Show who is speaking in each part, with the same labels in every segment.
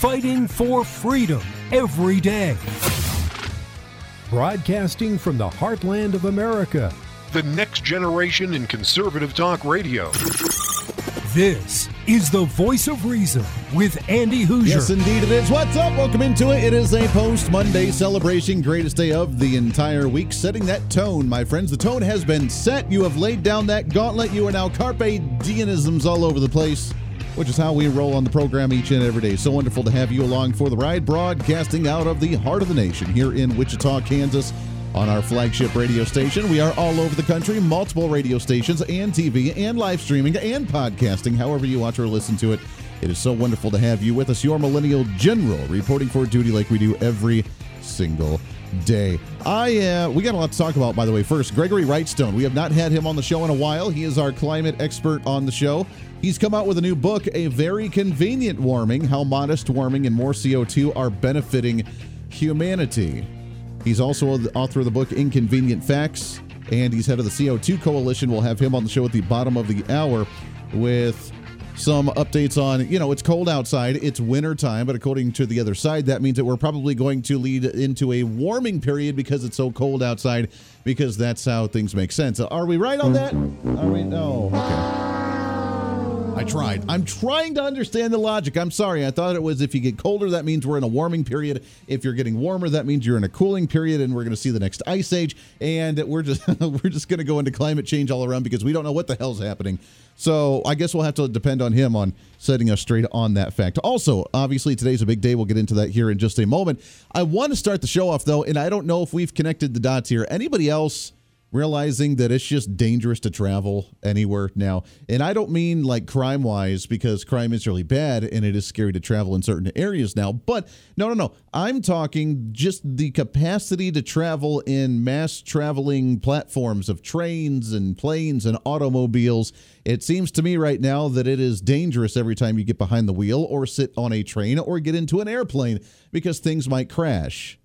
Speaker 1: fighting for freedom every day. Broadcasting from the heartland of America,
Speaker 2: the next generation in conservative talk radio.
Speaker 1: This is the voice of reason with Andy Hooser.
Speaker 3: Yes, indeed it is. What's up? Welcome into it. It is a post Monday celebration, greatest day of the entire week, setting that tone, my friends. The tone has been set. You have laid down that gauntlet. You are now carpe diemisms all over the place, which is how we roll on the program each and every day. So wonderful to have you along for the ride, broadcasting out of the heart of the nation here in Wichita, Kansas on our flagship radio station. We are all over the country, multiple radio stations and TV and live streaming and podcasting, however you watch or listen to it. It is so wonderful to have you with us, your millennial general, reporting for duty like we do every single day. I uh, we got a lot to talk about, by the way. First, Gregory Wrightstone. We have not had him on the show in a while. He is our climate expert on the show. He's come out with a new book, A Very Convenient Warming: How Modest Warming and More CO2 Are Benefiting Humanity. He's also the author of the book Inconvenient Facts, and he's head of the CO2 Coalition. We'll have him on the show at the bottom of the hour with some updates on, you know, it's cold outside, it's winter time, but according to the other side, that means that we're probably going to lead into a warming period because it's so cold outside, because that's how things make sense. Are we right on that? Are we? No. Okay. I tried. I'm trying to understand the logic. I'm sorry. I thought it was if you get colder, that means we're in a warming period. If you're getting warmer, that means you're in a cooling period, and we're going to see the next ice age. And we're just we're just going to go into climate change all around because we don't know what the hell's happening. So I guess we'll have to depend on him on setting us straight on that fact. Also, obviously, today's a big day. We'll get into that here in just a moment. I want to start the show off though, and I don't know if we've connected the dots here. Anybody else? Realizing that it's just dangerous to travel anywhere now. And I don't mean like crime wise, because crime is really bad and it is scary to travel in certain areas now. But no, no, no. I'm talking just the capacity to travel in mass traveling platforms of trains and planes and automobiles. It seems to me right now that it is dangerous every time you get behind the wheel or sit on a train or get into an airplane because things might crash.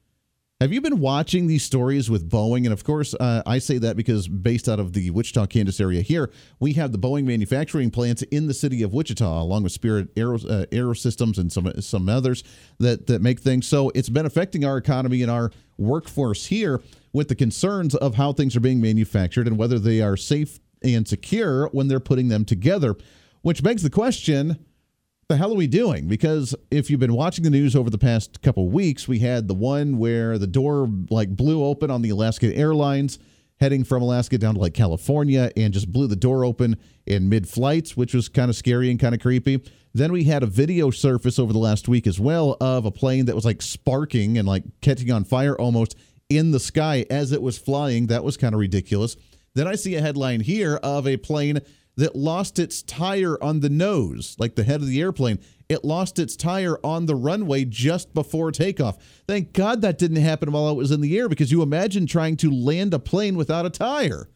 Speaker 3: Have you been watching these stories with Boeing? And of course, uh, I say that because based out of the Wichita, Kansas area here, we have the Boeing manufacturing plants in the city of Wichita, along with Spirit Aero, uh, Systems and some some others that that make things. So it's been affecting our economy and our workforce here with the concerns of how things are being manufactured and whether they are safe and secure when they're putting them together. Which begs the question the hell are we doing? Because if you've been watching the news over the past couple weeks, we had the one where the door like blew open on the Alaska Airlines heading from Alaska down to like California and just blew the door open in mid flights, which was kind of scary and kind of creepy. Then we had a video surface over the last week as well of a plane that was like sparking and like catching on fire almost in the sky as it was flying. That was kind of ridiculous. Then I see a headline here of a plane that lost its tire on the nose, like the head of the airplane. It lost its tire on the runway just before takeoff. Thank God that didn't happen while it was in the air because you imagine trying to land a plane without a tire.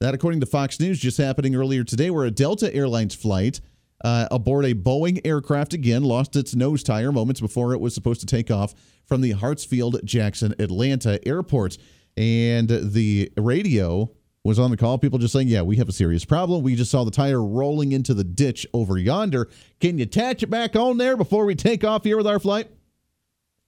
Speaker 3: That, according to Fox News, just happening earlier today, where a Delta Airlines flight uh, aboard a Boeing aircraft again lost its nose tire moments before it was supposed to take off from the Hartsfield Jackson Atlanta airport. And the radio was on the call. People just saying, yeah, we have a serious problem. We just saw the tire rolling into the ditch over yonder. Can you attach it back on there before we take off here with our flight?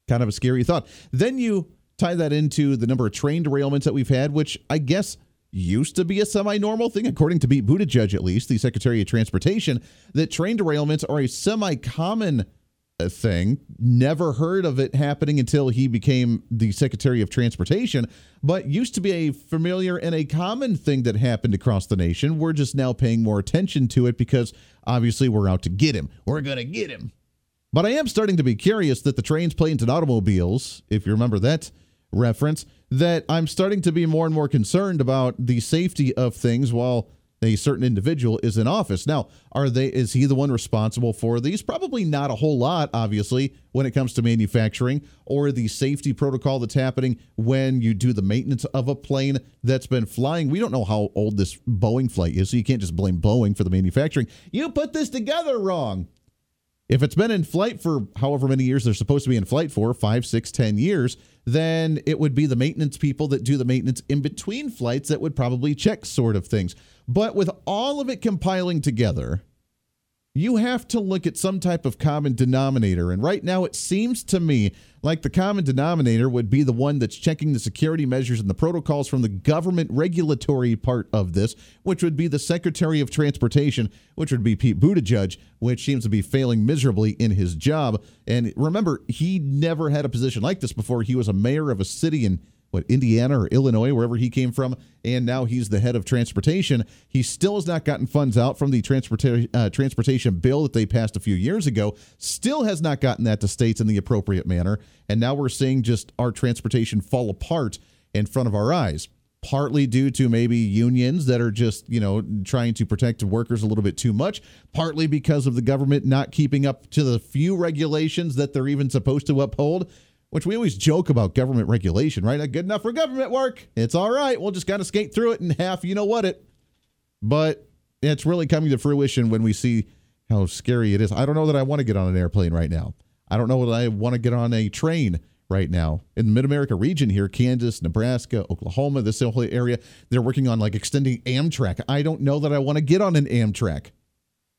Speaker 3: Kind of a scary thought. Then you tie that into the number of train derailments that we've had, which I guess used to be a semi normal thing, according to Pete Buttigieg, at least, the Secretary of Transportation, that train derailments are a semi common a thing. Never heard of it happening until he became the Secretary of Transportation, but used to be a familiar and a common thing that happened across the nation. We're just now paying more attention to it because obviously we're out to get him. We're going to get him. But I am starting to be curious that the trains, planes, and automobiles, if you remember that reference, that I'm starting to be more and more concerned about the safety of things while a certain individual is in office. Now, are they is he the one responsible for these? Probably not a whole lot, obviously, when it comes to manufacturing or the safety protocol that's happening when you do the maintenance of a plane that's been flying. We don't know how old this Boeing flight is, so you can't just blame Boeing for the manufacturing. You put this together wrong. If it's been in flight for however many years they're supposed to be in flight for, five, six, ten years, then it would be the maintenance people that do the maintenance in between flights that would probably check sort of things. But with all of it compiling together, you have to look at some type of common denominator. And right now, it seems to me like the common denominator would be the one that's checking the security measures and the protocols from the government regulatory part of this, which would be the Secretary of Transportation, which would be Pete Buttigieg, which seems to be failing miserably in his job. And remember, he never had a position like this before. He was a mayor of a city in what Indiana or Illinois, wherever he came from, and now he's the head of transportation. He still has not gotten funds out from the transportation uh, transportation bill that they passed a few years ago. Still has not gotten that to states in the appropriate manner, and now we're seeing just our transportation fall apart in front of our eyes. Partly due to maybe unions that are just, you know, trying to protect workers a little bit too much. Partly because of the government not keeping up to the few regulations that they're even supposed to uphold which we always joke about government regulation, right? Not good enough for government work. It's all right. We'll just kind of skate through it in half. You know what it. But it's really coming to fruition when we see how scary it is. I don't know that I want to get on an airplane right now. I don't know that I want to get on a train right now in the Mid America region here, Kansas, Nebraska, Oklahoma, this whole area. They're working on like extending Amtrak. I don't know that I want to get on an Amtrak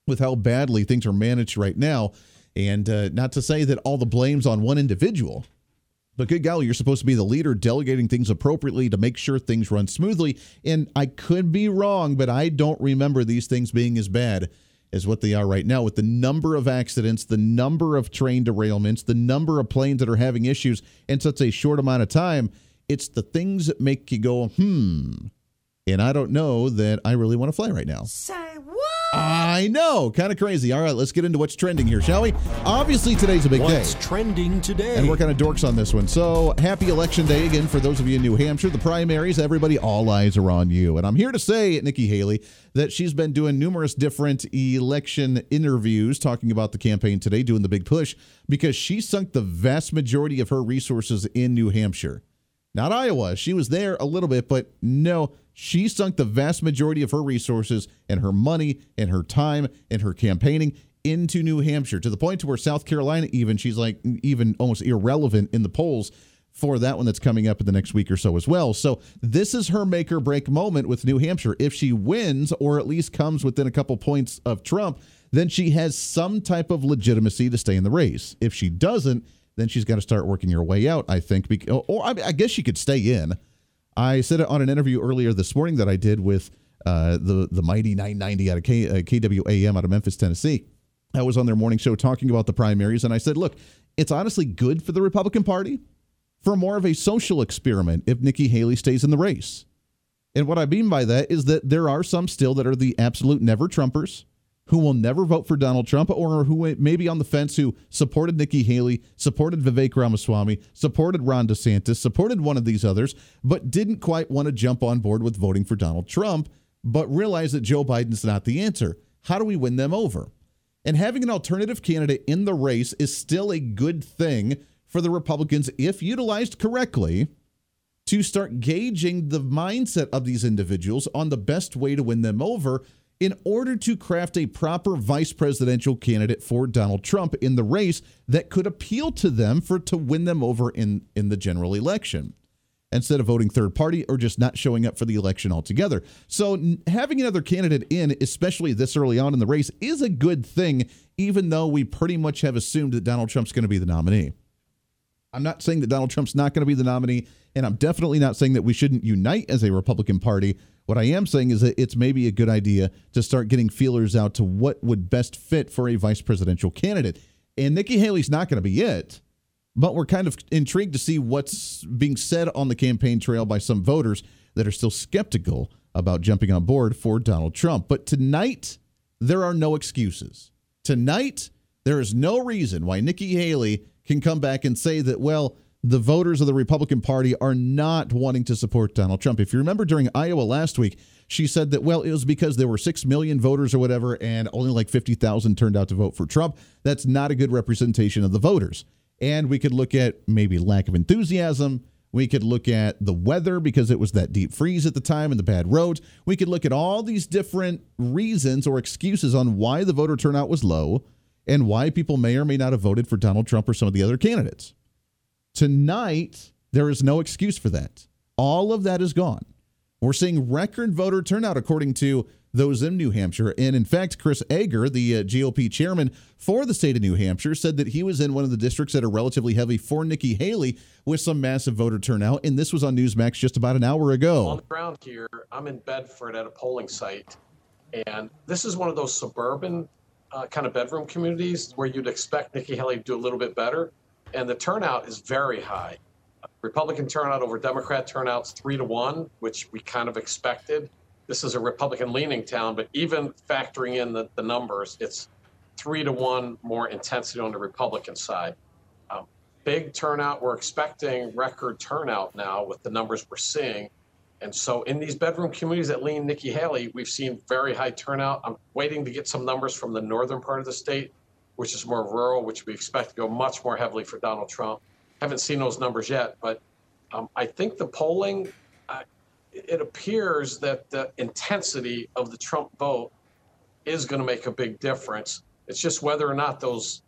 Speaker 3: with how badly things are managed right now. And uh, not to say that all the blame's on one individual. But good golly, you're supposed to be the leader, delegating things appropriately to make sure things run smoothly. And I could be wrong, but I don't remember these things being as bad as what they are right now with the number of accidents, the number of train derailments, the number of planes that are having issues in such a short amount of time. It's the things that make you go, hmm. And I don't know that I really want to fly right now. I know. Kind of crazy. All right, let's get into what's trending here, shall we? Obviously, today's a big
Speaker 2: What's
Speaker 3: day.
Speaker 2: trending today?
Speaker 3: And we're kind of dorks on this one. So, happy election day again for those of you in New Hampshire. The primaries, everybody, all eyes are on you. And I'm here to say, Nikki Haley, that she's been doing numerous different election interviews talking about the campaign today, doing the big push, because she sunk the vast majority of her resources in New Hampshire. Not Iowa. She was there a little bit, but no, she sunk the vast majority of her resources and her money and her time and her campaigning into New Hampshire to the point to where South Carolina even she's like even almost irrelevant in the polls for that one that's coming up in the next week or so as well. So this is her make or break moment with New Hampshire. If she wins or at least comes within a couple points of Trump, then she has some type of legitimacy to stay in the race. If she doesn't, then she's got to start working her way out, I think. Or I guess she could stay in. I said it on an interview earlier this morning that I did with uh, the the mighty 990 out of K, uh, KWAM out of Memphis, Tennessee. I was on their morning show talking about the primaries, and I said, look, it's honestly good for the Republican Party for more of a social experiment if Nikki Haley stays in the race. And what I mean by that is that there are some still that are the absolute never Trumpers who will never vote for Donald Trump or who may be on the fence who supported Nikki Haley, supported Vivek Ramaswamy, supported Ron DeSantis, supported one of these others, but didn't quite want to jump on board with voting for Donald Trump, but realize that Joe Biden's not the answer. How do we win them over? And having an alternative candidate in the race is still a good thing for the Republicans if utilized correctly to start gauging the mindset of these individuals on the best way to win them over in order to craft a proper vice presidential candidate for Donald Trump in the race that could appeal to them for to win them over in in the general election instead of voting third party or just not showing up for the election altogether. So having another candidate in especially this early on in the race is a good thing even though we pretty much have assumed that Donald Trump's going to be the nominee. I'm not saying that Donald Trump's not going to be the nominee and I'm definitely not saying that we shouldn't unite as a Republican Party what I am saying is that it's maybe a good idea to start getting feelers out to what would best fit for a vice presidential candidate. And Nikki Haley's not going to be it, but we're kind of intrigued to see what's being said on the campaign trail by some voters that are still skeptical about jumping on board for Donald Trump. But tonight, there are no excuses. Tonight, there is no reason why Nikki Haley can come back and say that, well, the voters of the Republican Party are not wanting to support Donald Trump. If you remember during Iowa last week, she said that, well, it was because there were 6 million voters or whatever, and only like 50,000 turned out to vote for Trump. That's not a good representation of the voters. And we could look at maybe lack of enthusiasm. We could look at the weather because it was that deep freeze at the time and the bad roads. We could look at all these different reasons or excuses on why the voter turnout was low and why people may or may not have voted for Donald Trump or some of the other candidates. Tonight, there is no excuse for that. All of that is gone. We're seeing record voter turnout according to those in New Hampshire. And in fact, Chris Ager, the uh, GOP chairman for the state of New Hampshire, said that he was in one of the districts that are relatively heavy for Nikki Haley with some massive voter turnout. And this was on Newsmax just about an hour ago.
Speaker 4: On the ground here, I'm in Bedford at a polling site. And this is one of those suburban uh, kind of bedroom communities where you'd expect Nikki Haley to do a little bit better. And the turnout is very high. Republican turnout over Democrat turnouts three to one, which we kind of expected. This is a Republican leaning town, but even factoring in the, the numbers, it's three to one more intensity on the Republican side. Um, big turnout. We're expecting record turnout now with the numbers we're seeing. And so in these bedroom communities that lean Nikki Haley, we've seen very high turnout. I'm waiting to get some numbers from the northern part of the state, which is more rural, which we expect to go much more heavily for Donald Trump. Haven't seen those numbers yet, but um, I think the polling, uh, it appears that the intensity of the Trump vote is going to make a big difference. It's just whether or not those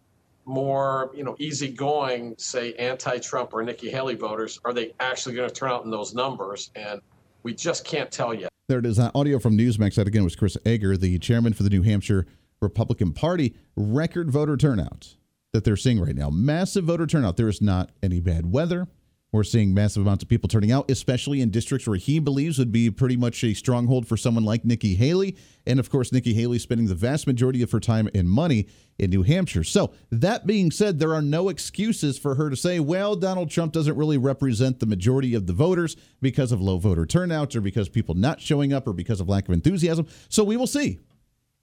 Speaker 4: more, you know, easygoing, say, anti-Trump or Nikki Haley voters, are they actually going to turn out in those numbers? And we just can't tell yet.
Speaker 3: There it is. Uh, audio from Newsmax. That again was Chris Ager, the chairman for the New Hampshire Republican Party. Record voter turnout that they're seeing right now. Massive voter turnout. There is not any bad weather. We're seeing massive amounts of people turning out, especially in districts where he believes would be pretty much a stronghold for someone like Nikki Haley. And of course, Nikki Haley spending the vast majority of her time and money in New Hampshire. So, that being said, there are no excuses for her to say, well, Donald Trump doesn't really represent the majority of the voters because of low voter turnouts or because people not showing up or because of lack of enthusiasm. So, we will see.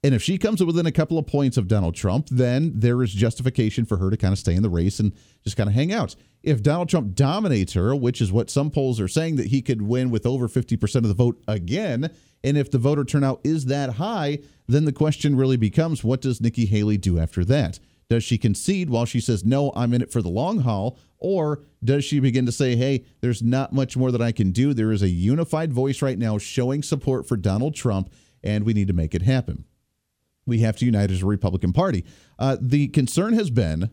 Speaker 3: And if she comes within a couple of points of Donald Trump, then there is justification for her to kind of stay in the race and just kind of hang out. If Donald Trump dominates her, which is what some polls are saying that he could win with over 50% of the vote again, and if the voter turnout is that high, then the question really becomes what does Nikki Haley do after that? Does she concede while she says, no, I'm in it for the long haul? Or does she begin to say, hey, there's not much more that I can do? There is a unified voice right now showing support for Donald Trump, and we need to make it happen we have to unite as a Republican Party. Uh, the concern has been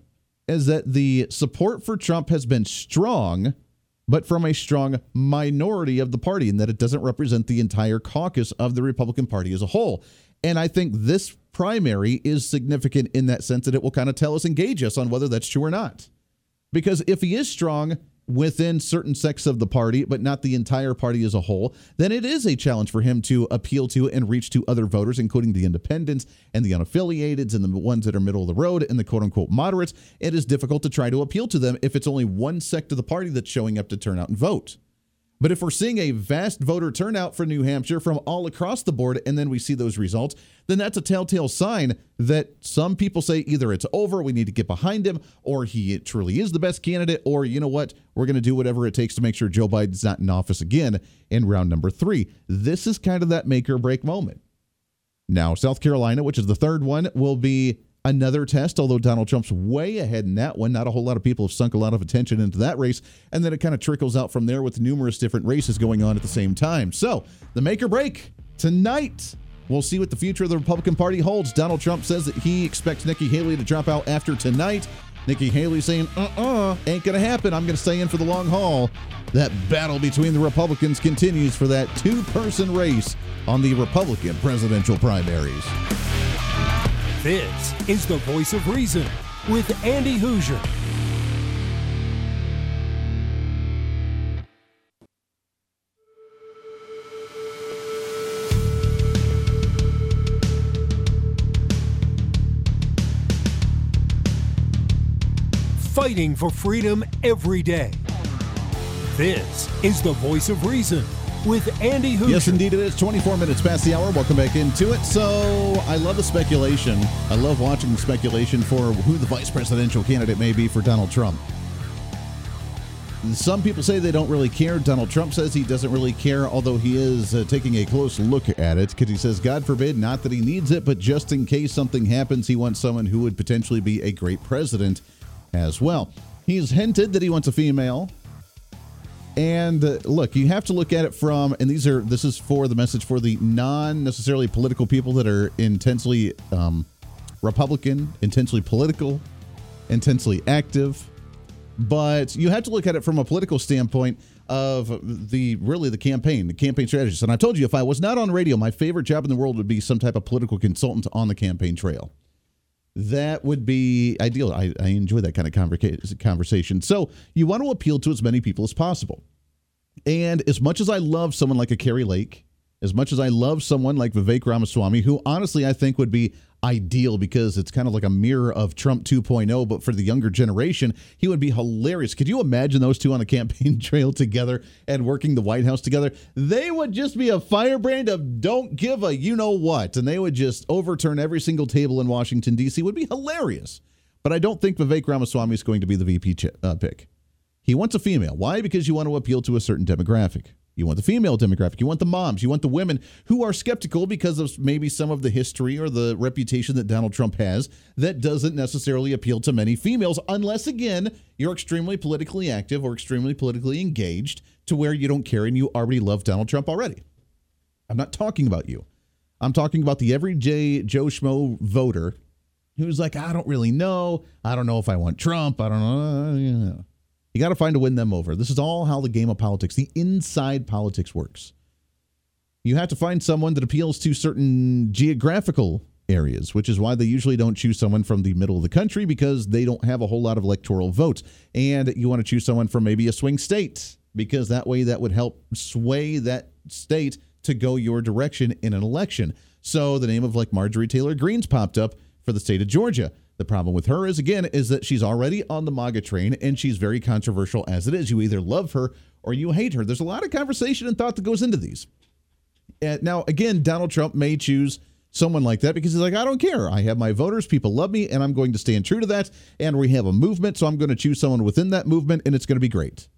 Speaker 3: is that the support for Trump has been strong, but from a strong minority of the party, and that it doesn't represent the entire caucus of the Republican Party as a whole. And I think this primary is significant in that sense that it will kind of tell us, engage us on whether that's true or not. Because if he is strong, within certain sects of the party, but not the entire party as a whole, then it is a challenge for him to appeal to and reach to other voters, including the independents and the unaffiliated and the ones that are middle of the road and the quote unquote moderates. It is difficult to try to appeal to them if it's only one sect of the party that's showing up to turn out and vote. But if we're seeing a vast voter turnout for New Hampshire from all across the board, and then we see those results, then that's a telltale sign that some people say either it's over, we need to get behind him, or he truly is the best candidate, or you know what, we're going to do whatever it takes to make sure Joe Biden's not in office again in round number three. This is kind of that make or break moment. Now, South Carolina, which is the third one, will be another test, although Donald Trump's way ahead in that one. Not a whole lot of people have sunk a lot of attention into that race. And then it kind of trickles out from there with numerous different races going on at the same time. So the make or break tonight. We'll see what the future of the Republican Party holds. Donald Trump says that he expects Nikki Haley to drop out after tonight. Nikki Haley saying, uh uh-uh, uh, ain't gonna happen. I'm gonna stay in for the long haul. That battle between the Republicans continues for that two person race on the Republican presidential primaries.
Speaker 1: This is the voice of reason with Andy Hooser. Fighting for freedom every day. This is the voice of reason with Andy Hooser.
Speaker 3: Yes, indeed, it is 24 minutes past the hour. Welcome back into it. So, I love the speculation. I love watching the speculation for who the vice presidential candidate may be for Donald Trump. Some people say they don't really care. Donald Trump says he doesn't really care, although he is uh, taking a close look at it because he says, God forbid, not that he needs it, but just in case something happens, he wants someone who would potentially be a great president as well. He's hinted that he wants a female and uh, look, you have to look at it from, and these are this is for the message for the non necessarily political people that are intensely um, Republican, intensely political, intensely active. But you have to look at it from a political standpoint. of the really the campaign, the campaign strategist. And I told you if I was not on radio, my favorite job in the world would be some type of political consultant on the campaign trail. That would be ideal. I, I enjoy that kind of conversation. So you want to appeal to as many people as possible. And as much as I love someone like a Kari Lake, as much as I love someone like Vivek Ramaswamy, who honestly I think would be ideal because it's kind of like a mirror of Trump 2.0, but for the younger generation, he would be hilarious. Could you imagine those two on a campaign trail together and working the White House together? They would just be a firebrand of don't give a you know what, and they would just overturn every single table in Washington, D.C. would be hilarious. But I don't think Vivek Ramaswamy is going to be the VP ch- uh, pick. He wants a female. Why? Because you want to appeal to a certain demographic. You want the female demographic. You want the moms. You want the women who are skeptical because of maybe some of the history or the reputation that Donald Trump has that doesn't necessarily appeal to many females, unless, again, you're extremely politically active or extremely politically engaged to where you don't care and you already love Donald Trump already. I'm not talking about you. I'm talking about the everyday Joe Schmo voter who's like, I don't really know. I don't know if I want Trump. I don't know. You got to find to win them over. This is all how the game of politics, the inside politics works. You have to find someone that appeals to certain geographical areas, which is why they usually don't choose someone from the middle of the country because they don't have a whole lot of electoral votes. And you want to choose someone from maybe a swing state because that way that would help sway that state to go your direction in an election. So the name of like Marjorie Taylor Greene's popped up for the state of Georgia. The problem with her is again is that she's already on the MAGA train and she's very controversial as it is. You either love her or you hate her. There's a lot of conversation and thought that goes into these. And now again, Donald Trump may choose someone like that because he's like, I don't care. I have my voters, people love me, and I'm going to stand true to that. And we have a movement, so I'm going to choose someone within that movement, and it's going to be great.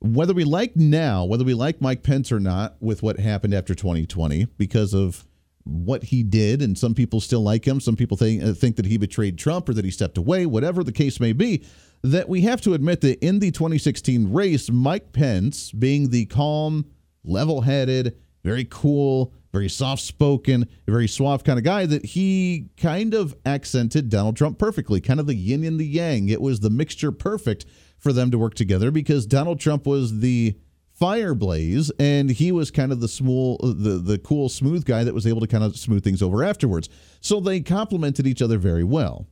Speaker 3: Whether we like now, whether we like Mike Pence or not, with what happened after 2020 because of what he did, and some people still like him. Some people think, uh, think that he betrayed Trump or that he stepped away, whatever the case may be. That we have to admit that in the 2016 race, Mike Pence, being the calm, level headed, very cool, very soft spoken, very suave kind of guy, that he kind of accented Donald Trump perfectly, kind of the yin and the yang. It was the mixture perfect for them to work together because Donald Trump was the Fireblaze, and he was kind of the small, the the cool, smooth guy that was able to kind of smooth things over afterwards. So they complemented each other very well.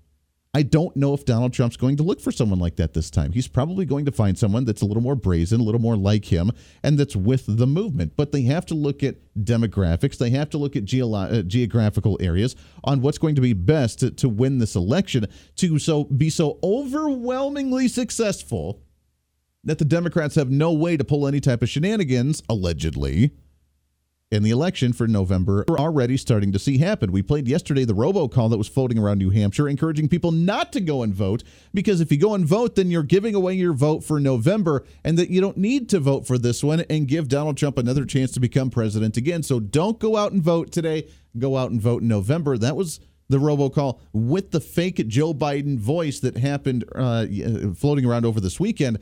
Speaker 3: I don't know if Donald Trump's going to look for someone like that this time. He's probably going to find someone that's a little more brazen, a little more like him, and that's with the movement. But they have to look at demographics. They have to look at geolo- uh, geographical areas on what's going to be best to, to win this election to so be so overwhelmingly successful that the Democrats have no way to pull any type of shenanigans, allegedly, in the election for November we're already starting to see happen. We played yesterday the robocall that was floating around New Hampshire, encouraging people not to go and vote because if you go and vote, then you're giving away your vote for November and that you don't need to vote for this one and give Donald Trump another chance to become president again. So don't go out and vote today. Go out and vote in November. That was the robocall with the fake Joe Biden voice that happened uh, floating around over this weekend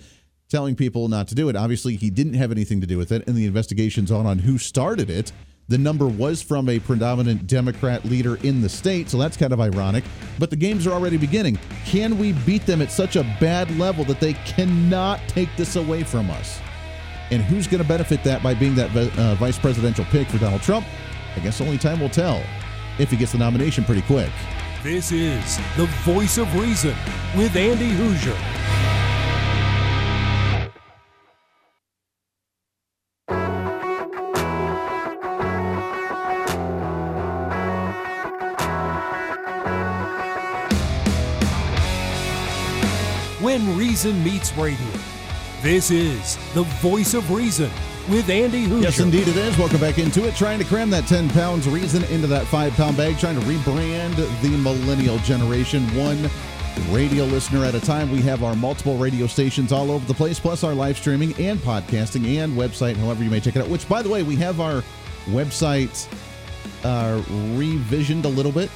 Speaker 3: telling people not to do it. Obviously, he didn't have anything to do with it, and the investigation's on on who started it. The number was from a predominant Democrat leader in the state, so that's kind of ironic. But the games are already beginning. Can we beat them at such a bad level that they cannot take this away from us? And who's going to benefit that by being that uh, vice presidential pick for Donald Trump? I guess only time will tell if he gets the nomination pretty quick.
Speaker 1: This is the voice of reason with Andy Hooser. Reason Meets Radio. This is the voice of reason with Andy Hooser.
Speaker 3: Yes, indeed it is. Welcome back into it. Trying to cram that 10 pounds reason into that five pound bag, trying to rebrand the millennial generation one radio listener at a time. We have our multiple radio stations all over the place, plus our live streaming and podcasting and website, however you may check it out. Which, by the way, we have our website uh, revisioned a little bit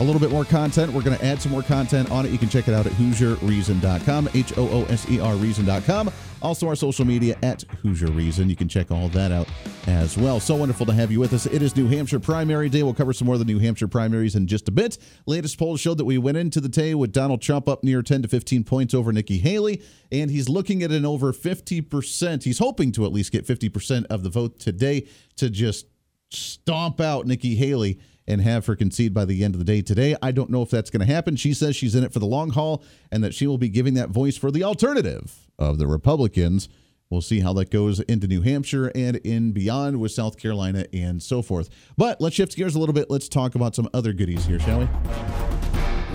Speaker 3: a little bit more content. We're going to add some more content on it. You can check it out at HooserReason.com, H O O S E R Reason.com. Also, our social media at Hooser Reason. You can check all that out as well. So wonderful to have you with us. It is New Hampshire primary day. We'll cover some more of the New Hampshire primaries in just a bit. Latest polls showed that we went into the day with Donald Trump up near 10 to 15 points over Nikki Haley, and he's looking at an over 50%. He's hoping to at least get 50% of the vote today to just stomp out Nikki Haley and have her concede by the end of the day today. I don't know if that's going to happen. She says she's in it for the long haul and that she will be giving that voice for the alternative of the Republicans. We'll see how that goes into New Hampshire and in beyond with South Carolina and so forth. But let's shift gears a little bit. Let's talk about some other goodies here, shall we?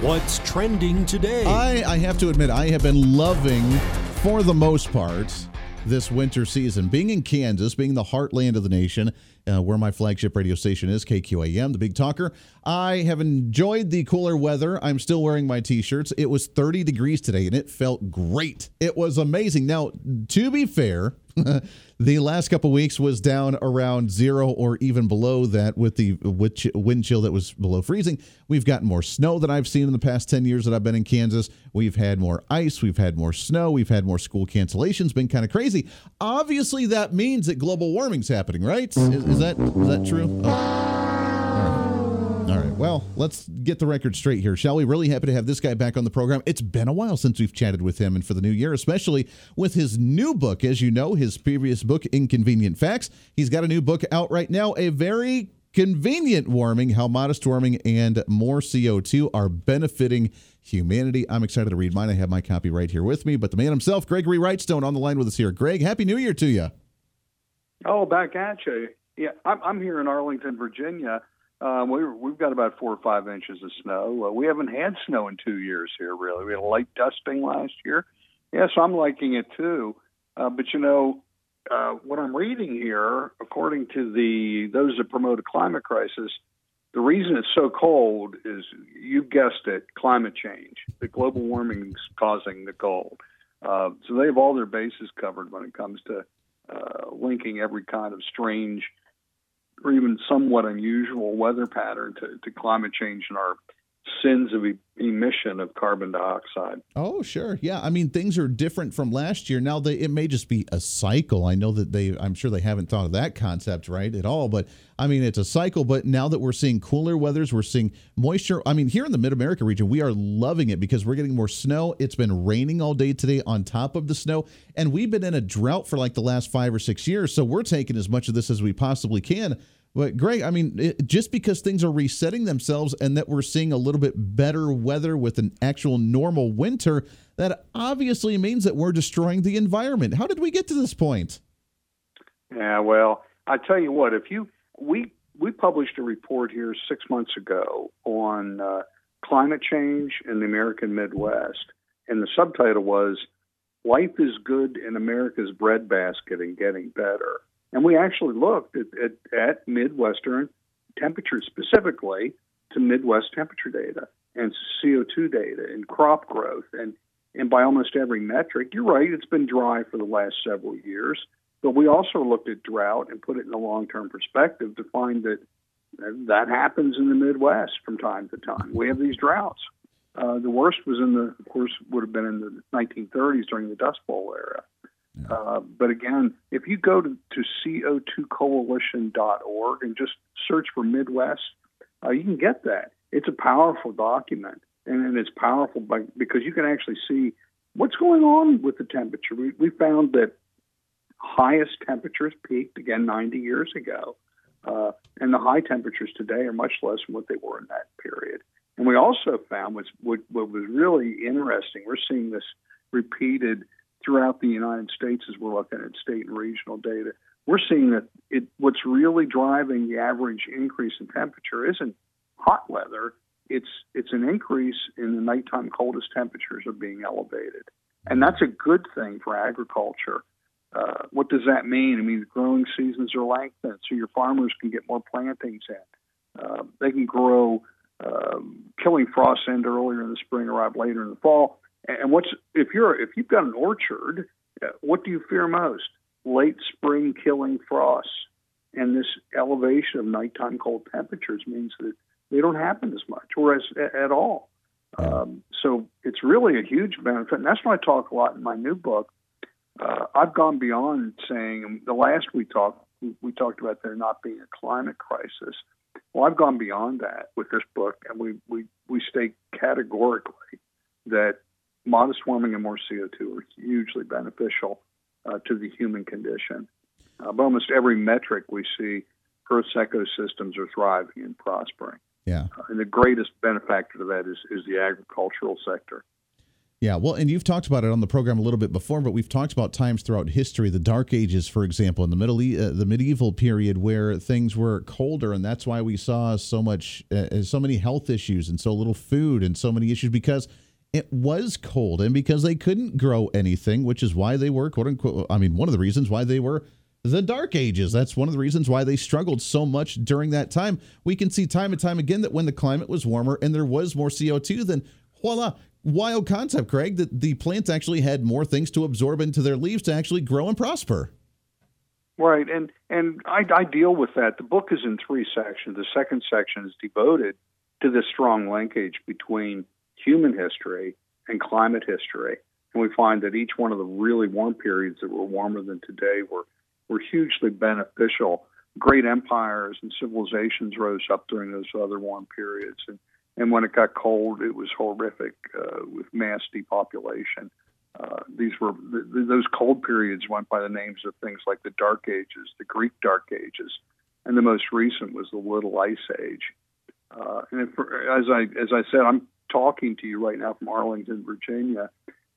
Speaker 1: What's trending today?
Speaker 3: I, I have to admit, I have been loving, for the most part, this winter season. Being in Kansas, being the heartland of the nation, uh, where my flagship radio station is, KQAM, the Big Talker, I have enjoyed the cooler weather. I'm still wearing my t shirts. It was 30 degrees today and it felt great. It was amazing. Now, to be fair, the last couple weeks was down around zero or even below that with the wind chill that was below freezing. We've gotten more snow than I've seen in the past 10 years that I've been in Kansas. We've had more ice. We've had more snow. We've had more school cancellations. Been kind of crazy. Obviously, that means that global warming's happening, right? Is, is that is that true? Oh. Well, let's get the record straight here, shall we? Really happy to have this guy back on the program. It's been a while since we've chatted with him, and for the new year, especially with his new book. As you know, his previous book, Inconvenient Facts, he's got a new book out right now, a very convenient warming, how modest warming and more CO2 are benefiting humanity. I'm excited to read mine. I have my copy right here with me, but the man himself, Gregory Wrightstone, on the line with us here. Greg, Happy New Year to you.
Speaker 5: Oh, back at you. Yeah, I'm, I'm here in Arlington, Virginia um, we we've got about four or five inches of snow. Uh, we haven't had snow in two years here, really. We had a light dusting last year. Yes, yeah, so I'm liking it too. Uh, but you know, uh, what I'm reading here, according to the those that promote a climate crisis, the reason it's so cold is you guessed it, climate change. The global warming is causing the cold. Uh, so they have all their bases covered when it comes to uh, linking every kind of strange or even somewhat unusual weather pattern to, to climate change in our sins of emission of carbon dioxide.
Speaker 3: Oh, sure. Yeah. I mean, things are different from last year. Now, they, it may just be a cycle. I know that they, I'm sure they haven't thought of that concept right at all, but I mean, it's a cycle. But now that we're seeing cooler weathers, we're seeing moisture. I mean, here in the Mid America region, we are loving it because we're getting more snow. It's been raining all day today on top of the snow. And we've been in a drought for like the last five or six years. So we're taking as much of this as we possibly can but Greg, I mean, it, just because things are resetting themselves and that we're seeing a little bit better weather with an actual normal winter, that obviously means that we're destroying the environment. How did we get to this point?
Speaker 5: Yeah, well, I tell you what, if you we we published a report here six months ago on uh, climate change in the American Midwest, and the subtitle was "Life is Good in America's Breadbasket and Getting Better." And we actually looked at, at, at Midwestern temperatures specifically to Midwest temperature data and CO2 data and crop growth and, and by almost every metric. You're right, it's been dry for the last several years, but we also looked at drought and put it in a long term perspective to find that that happens in the Midwest from time to time. We have these droughts. Uh, the worst was in the, of course, would have been in the 1930s during the Dust Bowl era. Uh, but again, if you go to, to co2coalition.org and just search for Midwest, uh, you can get that. It's a powerful document, and, and it's powerful by, because you can actually see what's going on with the temperature. We, we found that highest temperatures peaked again 90 years ago, uh, and the high temperatures today are much less than what they were in that period. And we also found what's, what, what was really interesting. We're seeing this repeated throughout the United States as we're looking at state and regional data, we're seeing that it, what's really driving the average increase in temperature isn't hot weather. It's it's an increase in the nighttime coldest temperatures are being elevated, and that's a good thing for agriculture. Uh, what does that mean? I mean, the growing seasons are lengthened, so your farmers can get more plantings in. Uh, they can grow um, killing frosts end earlier in the spring, arrive later in the fall. And what's if you're if you've got an orchard, uh, what do you fear most? Late spring killing frosts, and this elevation of nighttime cold temperatures means that they don't happen as much or as at all. Um, so it's really a huge benefit, and that's why I talk a lot in my new book. Uh, I've gone beyond saying the last we talked, we talked about there not being a climate crisis. Well, I've gone beyond that with this book, and we we we state categorically that modest warming and more CO2 are hugely beneficial uh, to the human condition. Uh, but almost every metric we see, Earth's ecosystems are thriving and prospering.
Speaker 3: Yeah.
Speaker 5: Uh, and the greatest benefactor to that is, is the agricultural sector.
Speaker 3: Yeah, well, and you've talked about it on the program a little bit before, but we've talked about times throughout history, the Dark Ages, for example, in the middle, uh, the medieval period, where things were colder, and that's why we saw so much, uh, so many health issues, and so little food, and so many issues because it was cold, and because they couldn't grow anything, which is why they were quote unquote. I mean, one of the reasons why they were the Dark Ages. That's one of the reasons why they struggled so much during that time. We can see time and time again that when the climate was warmer and there was more CO2, then voila, wild concept, Craig, that the plants actually had more things to absorb into their leaves to actually grow and prosper.
Speaker 5: Right, and and I, I deal with that. The book is in three sections. The second section is devoted to the strong linkage between human history and climate history. And we find that each one of the really warm periods that were warmer than today were were hugely beneficial. Great empires and civilizations rose up during those other warm periods, and and when it got cold, it was horrific uh, with mass depopulation. Uh, these were th- those cold periods went by the names of things like the Dark Ages, the Greek Dark Ages, and the most recent was the Little Ice Age. Uh, and as I as I said, I'm talking to you right now from Arlington, Virginia,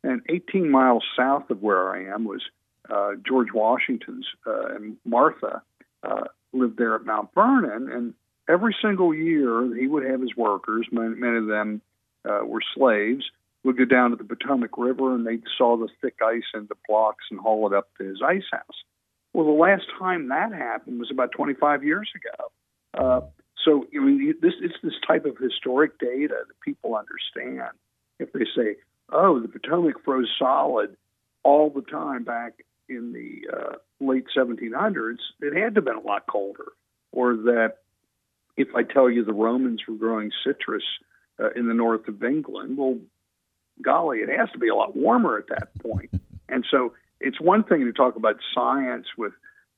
Speaker 5: and 18 miles south of where I am was uh, George Washington's uh, and Martha uh, lived there at Mount Vernon, and every single year he would have his workers, many, many of them uh, were slaves, would go down to the Potomac River and they saw the thick ice in the blocks and haul it up to his ice house. Well, the last time that happened was about 25 years ago. Uh, so, I mean, this it's this type of historic data that people understand. If they say, "Oh, the Potomac froze solid all the time back in the uh, late 1700s, it had to have been a lot colder. Or that if I tell you the Romans were growing citrus uh, in the north of England, well, golly, it has to be a lot warmer at that point. and so it's one thing to talk about science with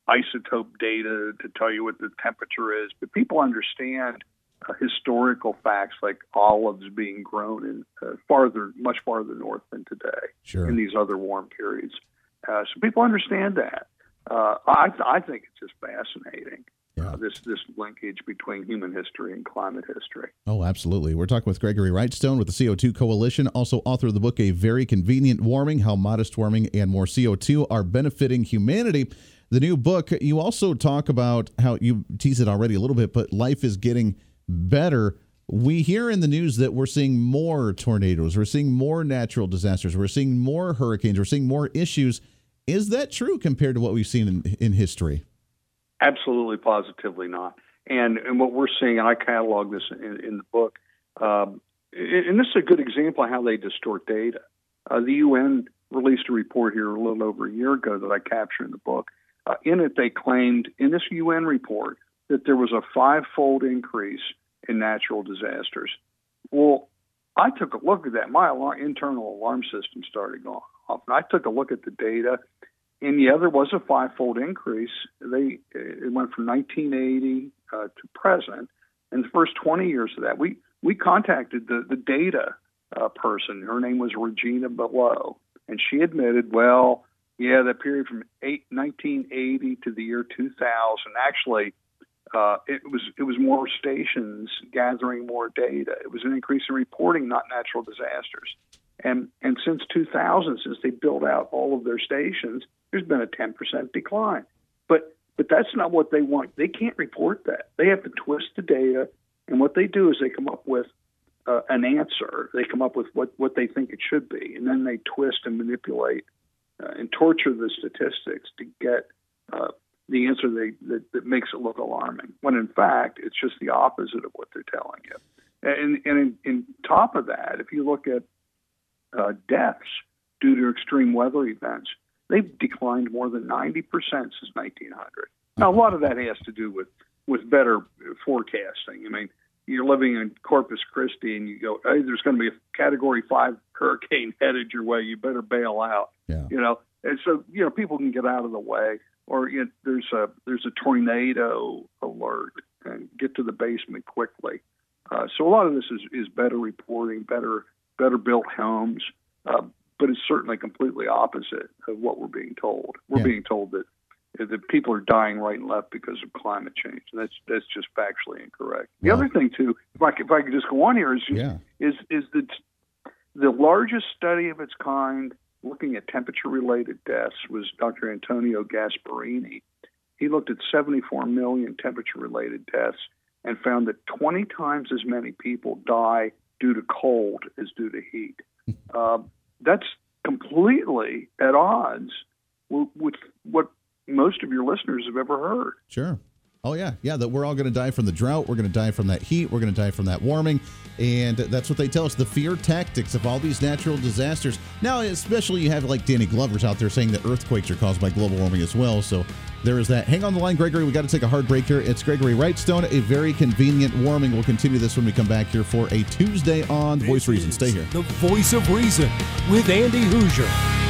Speaker 5: isotope data to tell you what the temperature is, but people understand uh, historical facts like olives being grown in uh, farther, much farther north than today
Speaker 3: sure.
Speaker 5: in these other warm periods. Uh, so people understand that. Uh, I, I think it's just fascinating. Yeah. Uh, this this linkage between human history and climate history.
Speaker 3: Oh, absolutely. We're talking with Gregory Wrightstone with the CO2 Coalition, also author of the book A Very Convenient Warming: How Modest Warming and More CO2 Are Benefiting Humanity. The new book, you also talk about how you tease it already a little bit, but life is getting better. We hear in the news that we're seeing more tornadoes, we're seeing more natural disasters, we're seeing more hurricanes, we're seeing more issues. Is that true compared to what we've seen in, in history?
Speaker 5: Absolutely, positively not. And and what we're seeing, and I catalog this in, in the book, um, and this is a good example of how they distort data. Uh, the UN released a report here a little over a year ago that I capture in the book. Uh, in it, they claimed in this UN report that there was a five-fold increase in natural disasters. Well, I took a look at that. My alarm, internal alarm system started going off, and I took a look at the data. And yeah, there was a five-fold increase. They it went from 1980 uh, to present. In the first 20 years of that, we we contacted the the data uh, person. Her name was Regina Below, and she admitted, well, yeah, that period from eight, 1980 to the year 2000 actually uh, it was it was more stations gathering more data. It was an increase in reporting, not natural disasters. And and since 2000, since they built out all of their stations, there's been a 10% decline. But but that's not what they want. They can't report that. They have to twist the data, and what they do is they come up with uh, an answer. They come up with what what they think it should be, and then they twist and manipulate uh, and torture the statistics to get uh, the answer they, that, that makes it look alarming. When in fact, it's just the opposite of what they're telling you. And, and in, in top of that, if you look at uh, deaths due to extreme weather events, they've declined more than 90% since 1900. Now, a lot of that has to do with, with better forecasting. I mean, you're living in Corpus Christi and you go, hey, there's going to be a Category Five hurricane headed your way. You better bail out.
Speaker 3: Yeah.
Speaker 5: You know, and so you know people can get out of the way, or you know, there's a there's a tornado alert and get to the basement quickly. Uh, so a lot of this is, is better reporting, better better built homes, uh, but it's certainly completely opposite of what we're being told. We're
Speaker 3: Yeah.
Speaker 5: being told that that people are dying right and left because of climate change. That's that's just factually incorrect. The
Speaker 3: Well-
Speaker 5: other thing too, if I could, if I could just go on here, is
Speaker 3: Yeah.
Speaker 5: is is that the largest study of its kind looking at temperature related deaths was Dr. Antonio Gasparrini. He looked at 74 million temperature related deaths and found that 20 times as many people die due to cold as due to heat. Uh, that's completely at odds with what most of your listeners have ever heard.
Speaker 3: Sure. Oh yeah, yeah. That we're all going to die from the drought. We're going to die from that heat. We're going to die from that warming, and that's what they tell us. The fear tactics of all these natural disasters. Now, especially you have like Danny Glover's out there saying that earthquakes are caused by global warming as well. So there is that. Hang on the line, Gregory. We got to take a hard break here. It's Gregory Wrightstone. A very convenient warming. We'll continue this when we come back here for a Tuesday on the Voice Reason. Stay here.
Speaker 1: The voice of reason with Andy Hooser.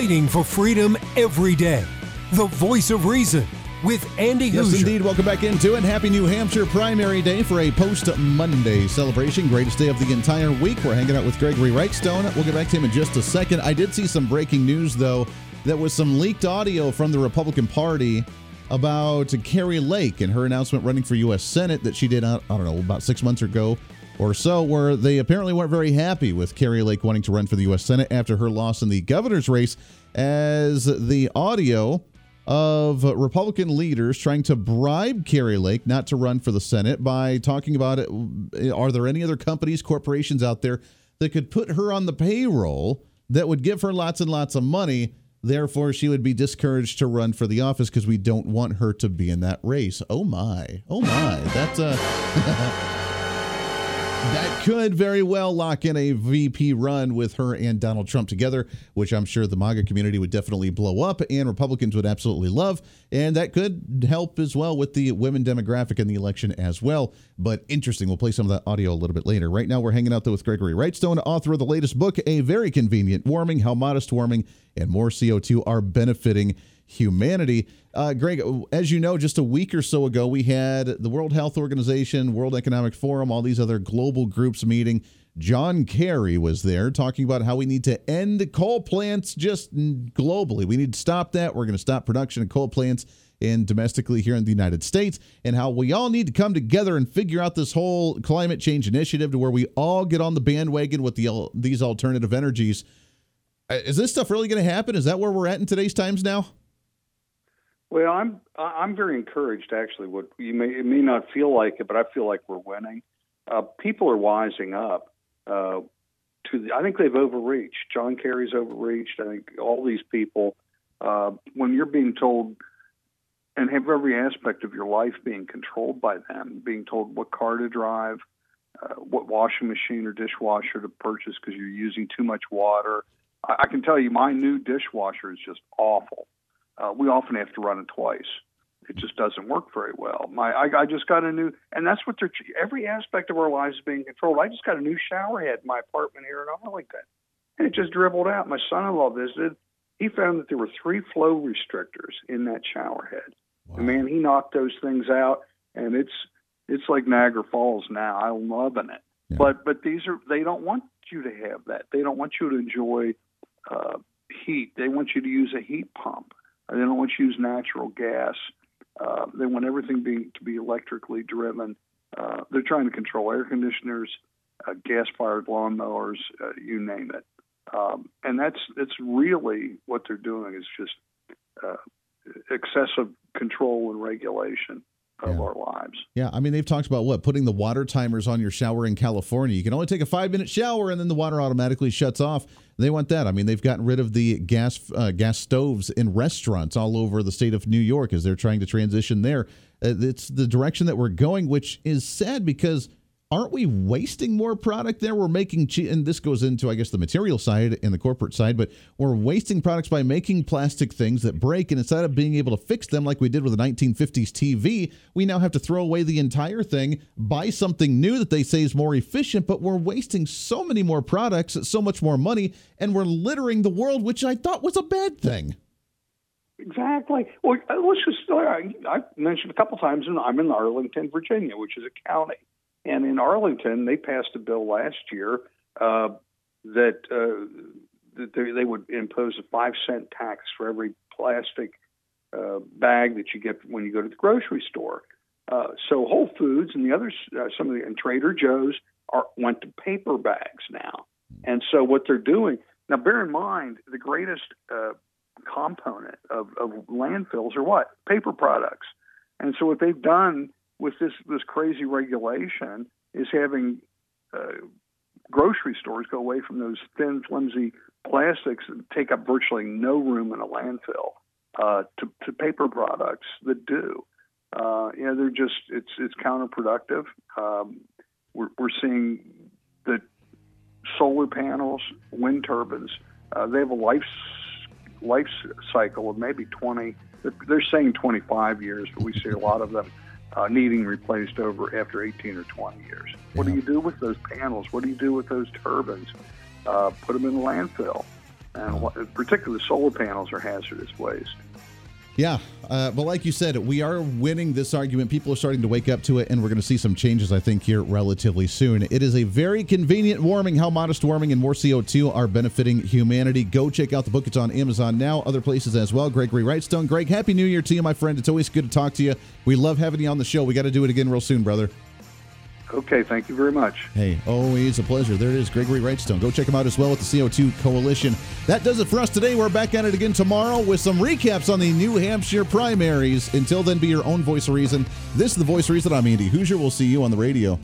Speaker 1: Fighting for freedom every day. The voice of reason with Andy
Speaker 3: Yes,
Speaker 1: Hooser.
Speaker 3: indeed. Welcome back into it. Happy New Hampshire primary day for a post Monday celebration. Greatest day of the entire week. We're hanging out with Gregory Wrightstone. We'll get back to him in just a second. I did see some breaking news, though. That was some leaked audio from the Republican Party about Kari Lake and her announcement running for U.S. Senate that she did, uh, I don't know, about six months ago or so, where they apparently weren't very happy with Kari Lake wanting to run for the U.S. Senate after her loss in the governor's race, as the audio of Republican leaders trying to bribe Kari Lake not to run for the Senate by talking about it. Are there any other companies, corporations out there that could put her on the payroll that would give her lots and lots of money? Therefore, she would be discouraged to run for the office because we don't want her to be in that race. Oh my! Oh my! That's uh, that could very well lock in a VP run with her and Donald Trump together, which I'm sure the MAGA community would definitely blow up and Republicans would absolutely love. And that could help as well with the women demographic in the election as well. But interesting. We'll play some of that audio a little bit later. Right now, we're hanging out though, with Gregory Wrightstone, author of the latest book, A Very Convenient Warming How Modest Warming and More CO2 Are Benefiting Humanity. Uh, Greg, as you know, just a week or so ago, we had the World Health Organization, World Economic Forum, all these other global groups meeting. John Kerry was there talking about how we need to end coal plants just globally. We need to stop that. We're going to stop production of coal plants and domestically here in the United States, and how we all need to come together and figure out this whole climate change initiative to where we all get on the bandwagon with the these alternative energies. Uh, Is this stuff really going to happen? Is that where we're at in today's times now?
Speaker 5: Well, I'm I'm very encouraged actually. What you may it may not feel like it, but I feel like we're winning. Uh, people are wising up. Uh, to the, I think they've overreached. John Kerry's overreached. I think all these people, uh, when you're being told and have every aspect of your life being controlled by them, being told what car to drive, uh, what washing machine or dishwasher to purchase because you're using too much water. I, I can tell you, my new dishwasher is just awful. Uh, we often have to run it twice. It just doesn't work very well. My, I, I just got a new, and that's what they're. Every aspect of our lives is being controlled. I just got a new shower head in my apartment here in Arlington, and it just dribbled out. My son-in-law visited. He found that there were three flow restrictors in that shower head. And man, he knocked those things out, and it's it's like Niagara Falls now. I'm loving it.
Speaker 3: Yeah.
Speaker 5: But but these are they don't want you to have that. They don't want you to enjoy uh, heat. They want you to use a heat pump. They don't want to use natural gas. Uh, they want everything being to be electrically driven. Uh, they're trying to control air conditioners, uh, gas-fired lawnmowers, uh, you name it. Um, and that's that's really what they're doing is just uh, excessive control and regulation of
Speaker 3: Yeah.
Speaker 5: our lives.
Speaker 3: Yeah, I mean they've talked about what putting the water timers on your shower in California. You can only take a five minute shower and then the water automatically shuts off. They want that. I mean they've gotten rid of the gas uh, gas stoves in restaurants all over the state of New York as they're trying to transition there. Uh, it's the direction that we're going, which is sad because aren't we wasting more product there? We're making, che- and this goes into, I guess, the material side and the corporate side, but we're wasting products by making plastic things that break. And instead of being able to fix them like we did with the 1950s TV, we now have to throw away the entire thing, buy something new that they say is more efficient, but we're wasting so many more products, so much more money, and we're littering the world, which I thought was a bad thing.
Speaker 5: Exactly. Well, let's just, uh, I mentioned a couple times, and I'm in Arlington, Virginia, which is a county. And in Arlington, they passed a bill last year uh, that, uh, that they, they, would impose a five cent tax for every plastic uh, bag that you get when you go to the grocery store. Uh, so Whole Foods and the others, uh, some of the and Trader Joe's are went to paper bags now. And so what they're doing now, bear in mind the greatest uh, component of, of landfills are what paper products. And so what they've done with this this crazy regulation is having uh, grocery stores go away from those thin, flimsy plastics that take up virtually no room in a landfill uh, to, to paper products that do. Uh, you know, they're just it's it's counterproductive. Um, we're, we're seeing that solar panels, wind turbines, uh, they have a life life cycle of maybe 20. They're saying 25 years, but we see a lot of them uh, needing replaced over after 18 or 20 years. What do you do with those panels? What do you do with those turbines? Uh, put them in the landfill. And particularly solar panels are hazardous waste.
Speaker 3: Yeah, uh, but like you said, we are winning this argument. People are starting to wake up to it, and we're going to see some changes, I think, here relatively soon. It is a very convenient warming. How modest warming and more CO2 are benefiting humanity. Go check out the book. It's on Amazon now, other places as well. Gregory Wrightstone. Greg, Happy New Year to you, my friend. It's always good to talk to you. We love having you on the show. We got to do it again real soon, brother.
Speaker 5: Okay, thank you very much.
Speaker 3: Hey, always a pleasure. There it is, Gregory Wrightstone. Go check him out as well with the CO2 Coalition. That does it for us today. We're back at it again tomorrow with some recaps on the New Hampshire primaries. Until then, be your own voice of reason. This is the voice of reason. I'm Andy Hooser. We'll see you on the radio.